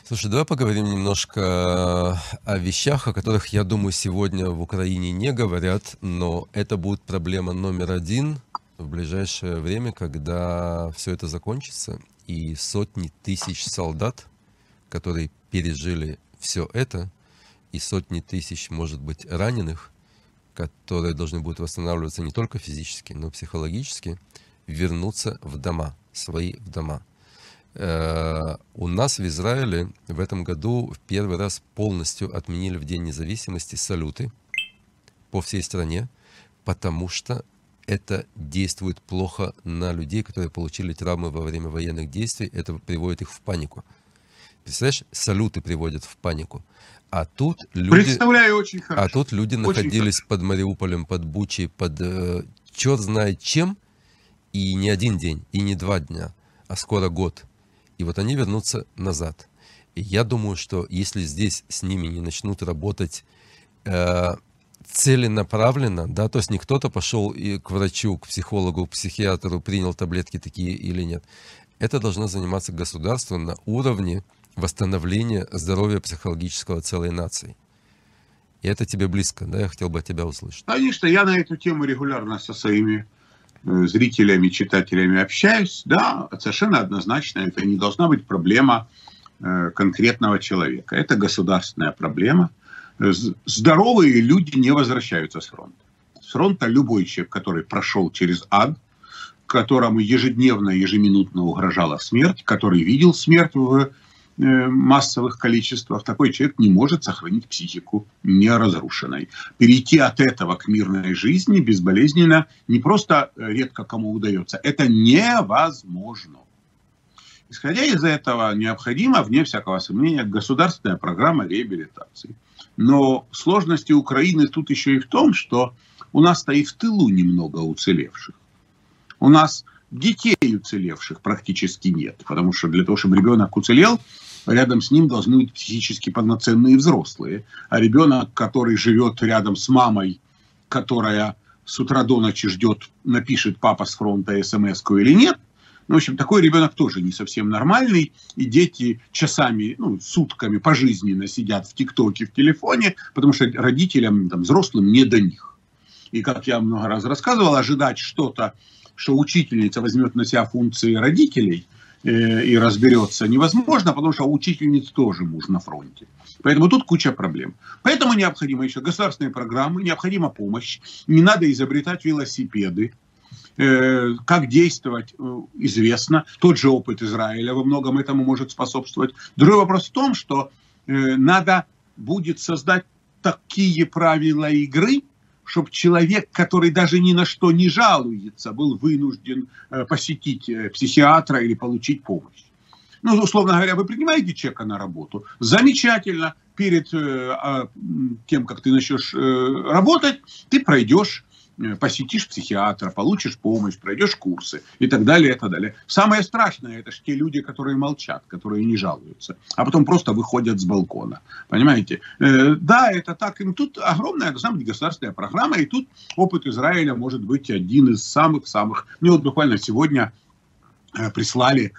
Слушай, давай поговорим немножко о вещах, о которых, я думаю, сегодня в Украине не говорят, но это будет проблема номер один в ближайшее время, когда все это закончится, и сотни тысяч солдат, которые пережили все это, и сотни тысяч, может быть, раненых, которые должны будут восстанавливаться не только физически, но и психологически, вернуться в дома, свои в дома. Э, у нас в Израиле в этом году в первый раз полностью отменили в День независимости салюты по всей стране, потому что это действует плохо на людей, которые получили травмы во время военных действий. Это приводит их в панику. Представляешь, салюты приводят в панику. А тут люди... Представляю очень а хорошо. А тут люди очень находились хорошо. под Мариуполем, под Бучей, под э, черт знает чем, и не один день, и не два дня, а скоро год. И вот они вернутся назад. И я думаю, что если здесь с ними не начнут работать э, целенаправленно, да, то есть не кто-то пошел и к врачу, к психологу, к психиатру, принял таблетки такие или нет. Это должно заниматься государство на уровне восстановления здоровья психологического целой нации. И это тебе близко, да, я хотел бы тебя услышать. Конечно, я на эту тему регулярно со своими э, зрителями, читателями общаюсь. Да, совершенно однозначно, это не должна быть проблема э, конкретного человека. Это государственная проблема. Здоровые люди не возвращаются с фронта. С фронта любой человек, который прошел через ад, которому ежедневно, ежеминутно угрожала смерть, который видел смерть в Э, массовых количествах, такой человек не может сохранить психику неразрушенной. Перейти от этого к мирной жизни безболезненно не просто редко кому удается, это невозможно. Исходя из этого, необходима, вне всякого сомнения, государственная программа реабилитации. Но сложности Украины тут еще и в том, что у нас-то и в тылу немного уцелевших. У нас детей уцелевших практически нет, потому что для того, чтобы ребенок уцелел, рядом с ним должны быть психически полноценные взрослые. А ребенок, который живет рядом с мамой, которая с утра до ночи ждет, напишет папа с фронта смс или нет, ну, в общем, такой ребенок тоже не совсем нормальный, и дети часами, ну, сутками пожизненно сидят в ТикТоке, в телефоне, потому что родителям, там, взрослым не до них. И, как я много раз рассказывал, ожидать что-то, что учительница возьмет на себя функции родителей – Э, и разберется невозможно, потому что учительниц тоже муж на фронте. Поэтому тут куча проблем. Поэтому необходимо еще государственные программы, необходима помощь. Не надо изобретать велосипеды. Э, как действовать, э, известно. Тот же опыт Израиля во многом этому может способствовать. Другой вопрос в том, что надо будет создать такие правила игры, чтобы человек, который даже ни на что не жалуется, был вынужден э, посетить э, психиатра или получить помощь. Ну, условно говоря, вы принимаете человека на работу, замечательно, перед э, а, тем, как ты начнешь работать, ты пройдешь э, посетишь психиатра, получишь помощь, пройдешь курсы и так далее, и так далее. Самое страшное, это же те люди, которые молчат, которые не жалуются, а потом просто выходят с балкона. Понимаете? Э, да, это так. И тут огромная, должна быть государственная программа, и тут опыт Израиля может быть один из самых-самых. Мне вот буквально сегодня э, прислали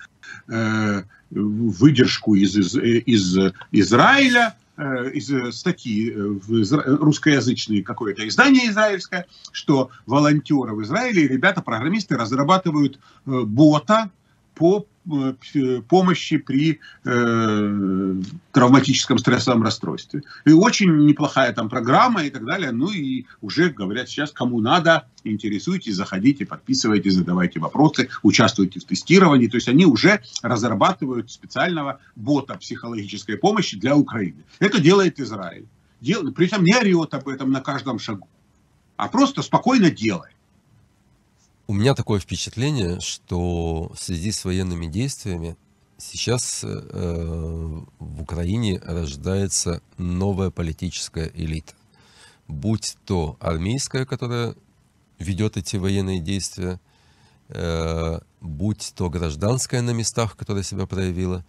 выдержку из, из, из Израиля, Э, из э, статьи э, в русскоязычное какое-то издание израильское, что волонтеры в Израиле, ребята, программисты разрабатывают бота по Э, помощи при э, травматическом стрессовом расстройстве. И очень неплохая там программа и так далее. Ну и уже говорят сейчас, кому надо, интересуйтесь, заходите, подписывайтесь, задавайте вопросы, участвуйте в тестировании. То есть они уже разрабатывают специального бота психологической помощи для Украины. Это делает Израиль. Дел... Причем не орет об этом на каждом шагу, а просто спокойно делает. У меня такое впечатление, что в связи с военными действиями сейчас э, в Украине рождается новая политическая элита. Будь то армейская, которая ведет эти военные действия, э, будь то гражданская на местах, которая себя проявила.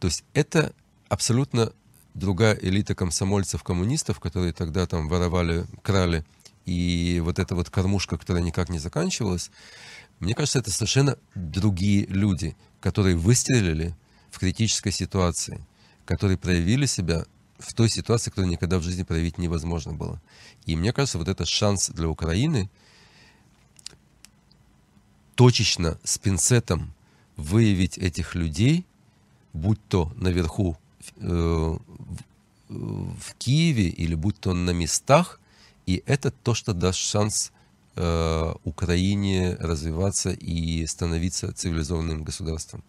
То есть это абсолютно другая элита комсомольцев-коммунистов, которые тогда там воровали, крали и вот эта вот кормушка, которая никак не заканчивалась, мне кажется, это совершенно другие люди, которые выстрелили в критической ситуации, которые проявили себя в той ситуации, которую никогда в жизни проявить невозможно было. И мне кажется, вот это шанс для Украины точечно с пинцетом выявить этих людей, будь то наверху э, в, в Киеве или будь то на местах, и это то, что даст шанс э, Украине развиваться и становиться цивилизованным государством.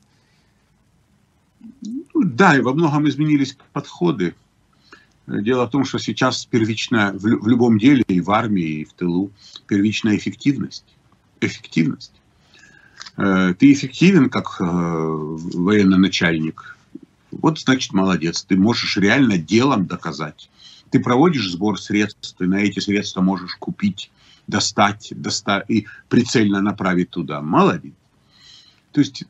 Ну, да, и во многом изменились подходы. Дело в том, что сейчас первичная в, в любом деле, и в армии, и в тылу, первичная эффективность. Эффективность. Э, ты эффективен как э, военный начальник. Вот значит молодец. Ты можешь реально делом доказать ты проводишь сбор средств, ты на эти средства можешь купить, достать, достать и прицельно направить туда. Молодец. То есть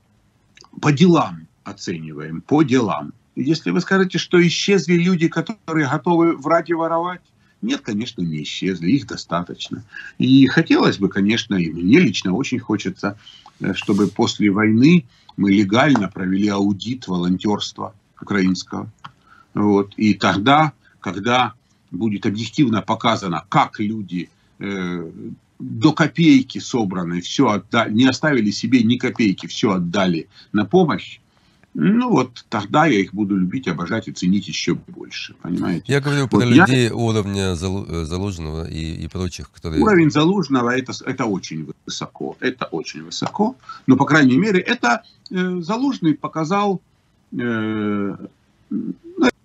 по делам оцениваем, по делам. Если вы скажете, что исчезли люди, которые готовы врать и воровать, нет, конечно, не исчезли, их достаточно. И хотелось бы, конечно, и мне лично очень хочется, э, чтобы после войны мы легально провели аудит волонтерства украинского. Вот. И тогда когда будет объективно показано, как люди э, до копейки собраны, все отдали, не оставили себе ни копейки, все отдали на помощь, ну вот тогда я их буду любить, обожать и ценить еще больше, понимаете? Я говорю вот про я... людей уровня Залужного и, и прочих, которые... Уровень Залужного это, это очень высоко, это очень высоко, но по крайней мере это э, Залужный показал э,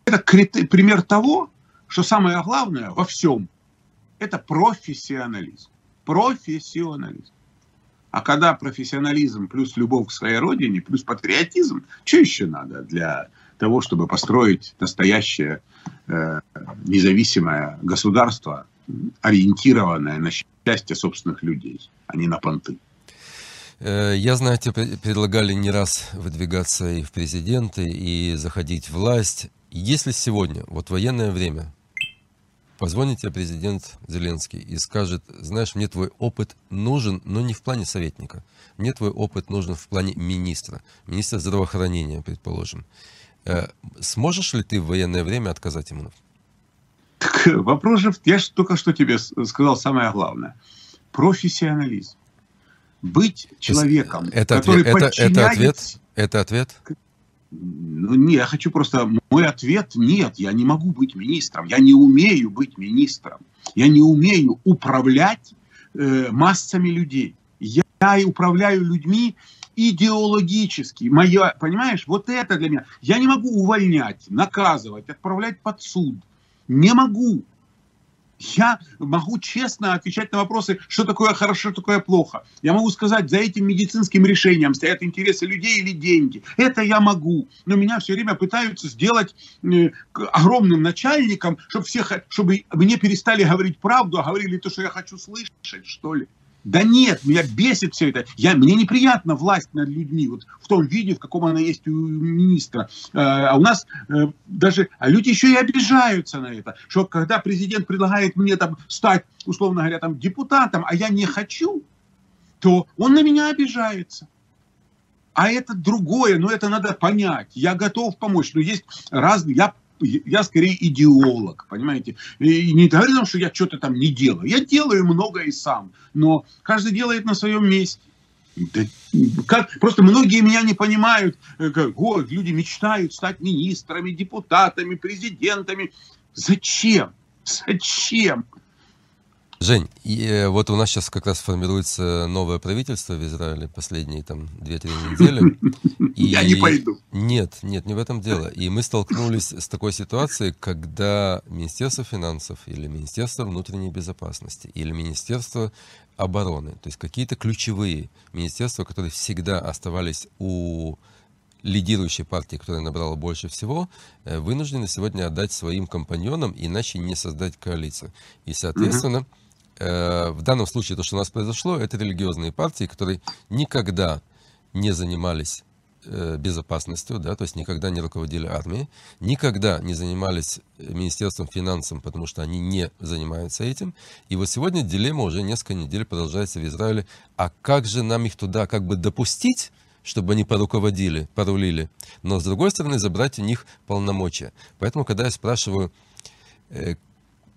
это пример того, что самое главное во всем – это профессионализм. Профессионализм. А когда профессионализм плюс любовь к своей родине, плюс патриотизм, что еще надо для того, чтобы построить настоящее э, независимое государство, ориентированное на счастье собственных людей, а не на понты? Э, я, знаете, предлагали не раз выдвигаться и в президенты, и заходить в власть. Если сегодня, вот военное время, позвонит тебе президент Зеленский и скажет, знаешь, мне твой опыт нужен, но не в плане советника. Мне твой опыт нужен в плане министра, министра здравоохранения, предположим. Э, сможешь ли ты в военное время отказать ему? Так, вопрос же, я же только что тебе сказал самое главное. Профессионализм. Быть человеком, это который ответ, подчиняется... это, это ответ? Это ответ? Ну, не, я хочу просто... Мой ответ – нет, я не могу быть министром. Я не умею быть министром. Я не умею управлять э, массами людей. Я, я управляю людьми идеологически. Моя, понимаешь, вот это для меня. Я не могу увольнять, наказывать, отправлять под суд. Не могу. Я могу честно отвечать на вопросы, что такое хорошо, что такое плохо. Я могу сказать, за этим медицинским решением стоят интересы людей или деньги. Это я могу. Но меня все время пытаются сделать э, огромным начальником, чтобы, всех, чтобы мне перестали говорить правду, а говорили то, что я хочу слышать, что ли. Да нет, меня бесит все это. Я, мне неприятна власть над людьми, вот в том виде, в каком она есть у министра. Э, а у нас э, даже, а люди еще и обижаются на это, что когда президент предлагает мне там стать, условно говоря, там депутатом, а я не хочу, то он на меня обижается. А это другое, но это надо понять. Я готов помочь. Но есть разные. Я я скорее идеолог, понимаете? И не говорю, что я что-то там не делаю. Я делаю много и сам, но каждый делает на своем месте. Да, как, просто многие меня не понимают. Э, как, О, люди мечтают стать министрами, депутатами, президентами. Зачем? Зачем? Жень, и э, вот у нас сейчас как раз формируется новое правительство в Израиле последние там 2-3 недели. И... Я не пойду. Нет, нет, не в этом дело. И мы столкнулись с такой ситуацией, когда Министерство финансов или Министерство внутренней безопасности или Министерство обороны, то есть какие-то ключевые министерства, которые всегда оставались у лидирующей партии, которая набрала больше всего, э, вынуждены сегодня отдать своим компаньонам, иначе не создать коалицию. И, соответственно, mm-hmm в данном случае то, что у нас произошло, это религиозные партии, которые никогда не занимались э, безопасностью, да, то есть никогда не руководили армией, никогда не занимались Министерством финансов, потому что они не занимаются этим. И вот сегодня дилемма уже несколько недель продолжается в Израиле. А как же нам их туда как бы допустить, чтобы они поруководили, порулили, но с другой стороны забрать у них полномочия. Поэтому, когда я спрашиваю, э,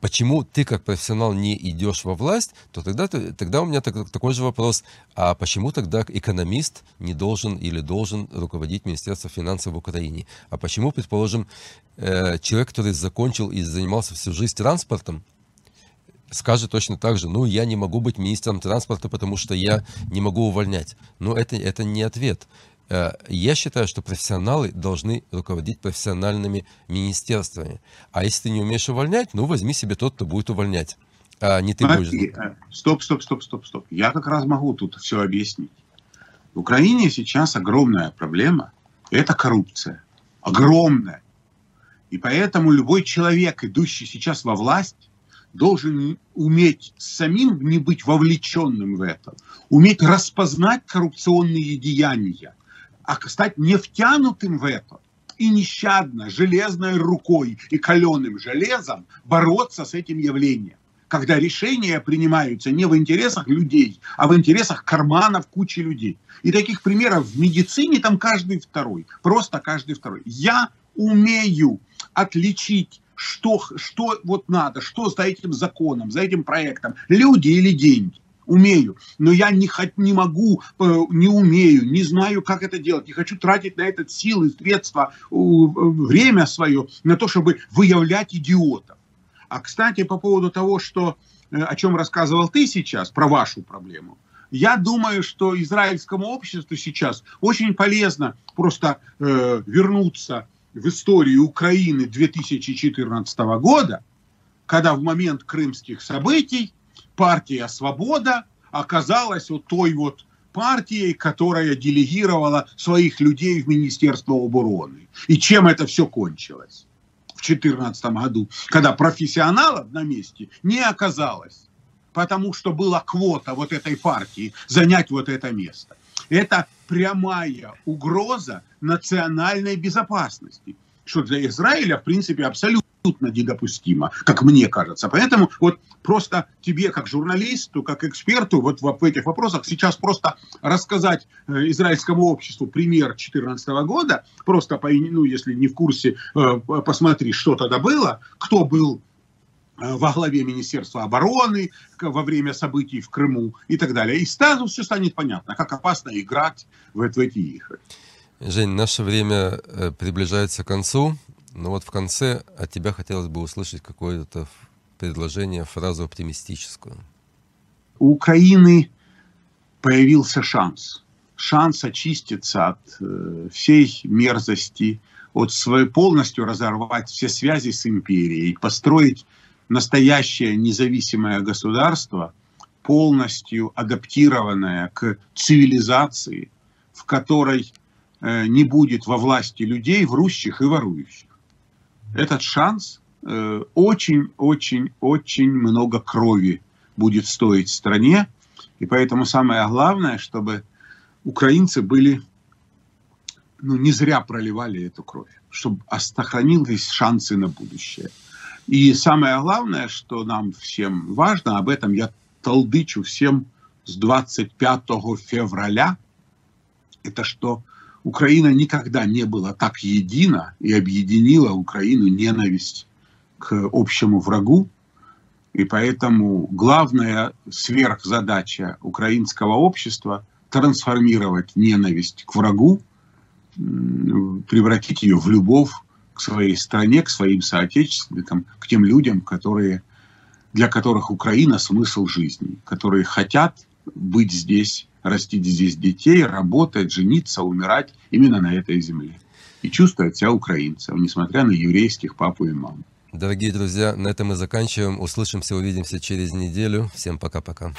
почему ты как профессионал не идешь во власть, то тогда, тогда у меня так, такой же вопрос, а почему тогда экономист не должен или должен руководить Министерством финансов в Украине? А почему, предположим, э, человек, который закончил и занимался всю жизнь транспортом, скажет точно так же, ну, я не могу быть министром транспорта, потому что я не могу увольнять. Но это, это не ответ. Э, я считаю, что профессионалы должны руководить профессиональными министерствами. А если ты не умеешь увольнять, ну возьми себе тот, кто будет увольнять. А не ты Смотри, будешь... Э, стоп, стоп, стоп, стоп, стоп. Я как раз могу тут все объяснить. В Украине сейчас огромная проблема – это коррупция. Огромная. И поэтому любой человек, идущий сейчас во власть, должен уметь самим не быть вовлеченным в это, уметь распознать коррупционные деяния, а стать не втянутым в это и нещадно, железной рукой и каленым железом бороться с этим явлением. Когда решения принимаются не в интересах людей, а в интересах карманов кучи людей. И таких примеров в медицине там каждый второй. Просто каждый второй. Я умею отличить что, что вот надо, что за этим законом, за этим проектом, люди или деньги умею, но я не, не могу, э, не умею, не знаю, как это делать, не хочу тратить на это силы, средства, время свое на то, чтобы выявлять идиотов. А, кстати, по поводу того, что, э, о чем рассказывал ты сейчас, про вашу проблему, я думаю, что израильскому обществу сейчас очень полезно просто э, вернуться в историю Украины 2014 года, когда в момент крымских событий партия «Свобода» оказалась вот той вот партией, которая делегировала своих людей в Министерство обороны. И чем это все кончилось в 2014 году, когда профессионалов на месте не оказалось, потому что была квота вот этой партии занять вот это место. Это прямая угроза национальной безопасности, что для Израиля, в принципе, абсолютно абсолютно недопустимо, как мне кажется. Поэтому вот просто тебе, как журналисту, как эксперту вот в, этих вопросах сейчас просто рассказать э, израильскому обществу пример 2014 года, просто, по, ну, если не в курсе, э, посмотри, что тогда было, кто был э, во главе Министерства обороны во время событий в Крыму и так далее. И сразу все станет понятно, как опасно играть в, эти игры. Жень, наше время приближается к концу. Но вот в конце от тебя хотелось бы услышать какое-то предложение, фразу оптимистическую. У Украины появился шанс. Шанс очиститься от э, всей мерзости, от своей полностью разорвать все связи с империей, построить настоящее независимое государство, полностью адаптированное к цивилизации, в которой э, не будет во власти людей врущих и ворующих. Этот шанс очень-очень-очень э, много крови будет стоить стране, и поэтому самое главное, чтобы украинцы были, ну, не зря проливали эту кровь, чтобы сохранились шансы на будущее. И самое главное, что нам всем важно, об этом я толдычу всем с 25 февраля, это что Украина никогда не была так едина и объединила Украину ненависть к общему врагу. И поэтому главная сверхзадача украинского общества – трансформировать ненависть к врагу, превратить ее в любовь к своей стране, к своим соотечественникам, к тем людям, которые, для которых Украина – смысл жизни, которые хотят быть здесь, растить здесь детей, работать, жениться, умирать именно на этой земле. И чувствовать себя украинцев, несмотря на еврейских папу и маму. Дорогие друзья, на этом мы заканчиваем. Услышимся, увидимся через неделю. Всем пока-пока.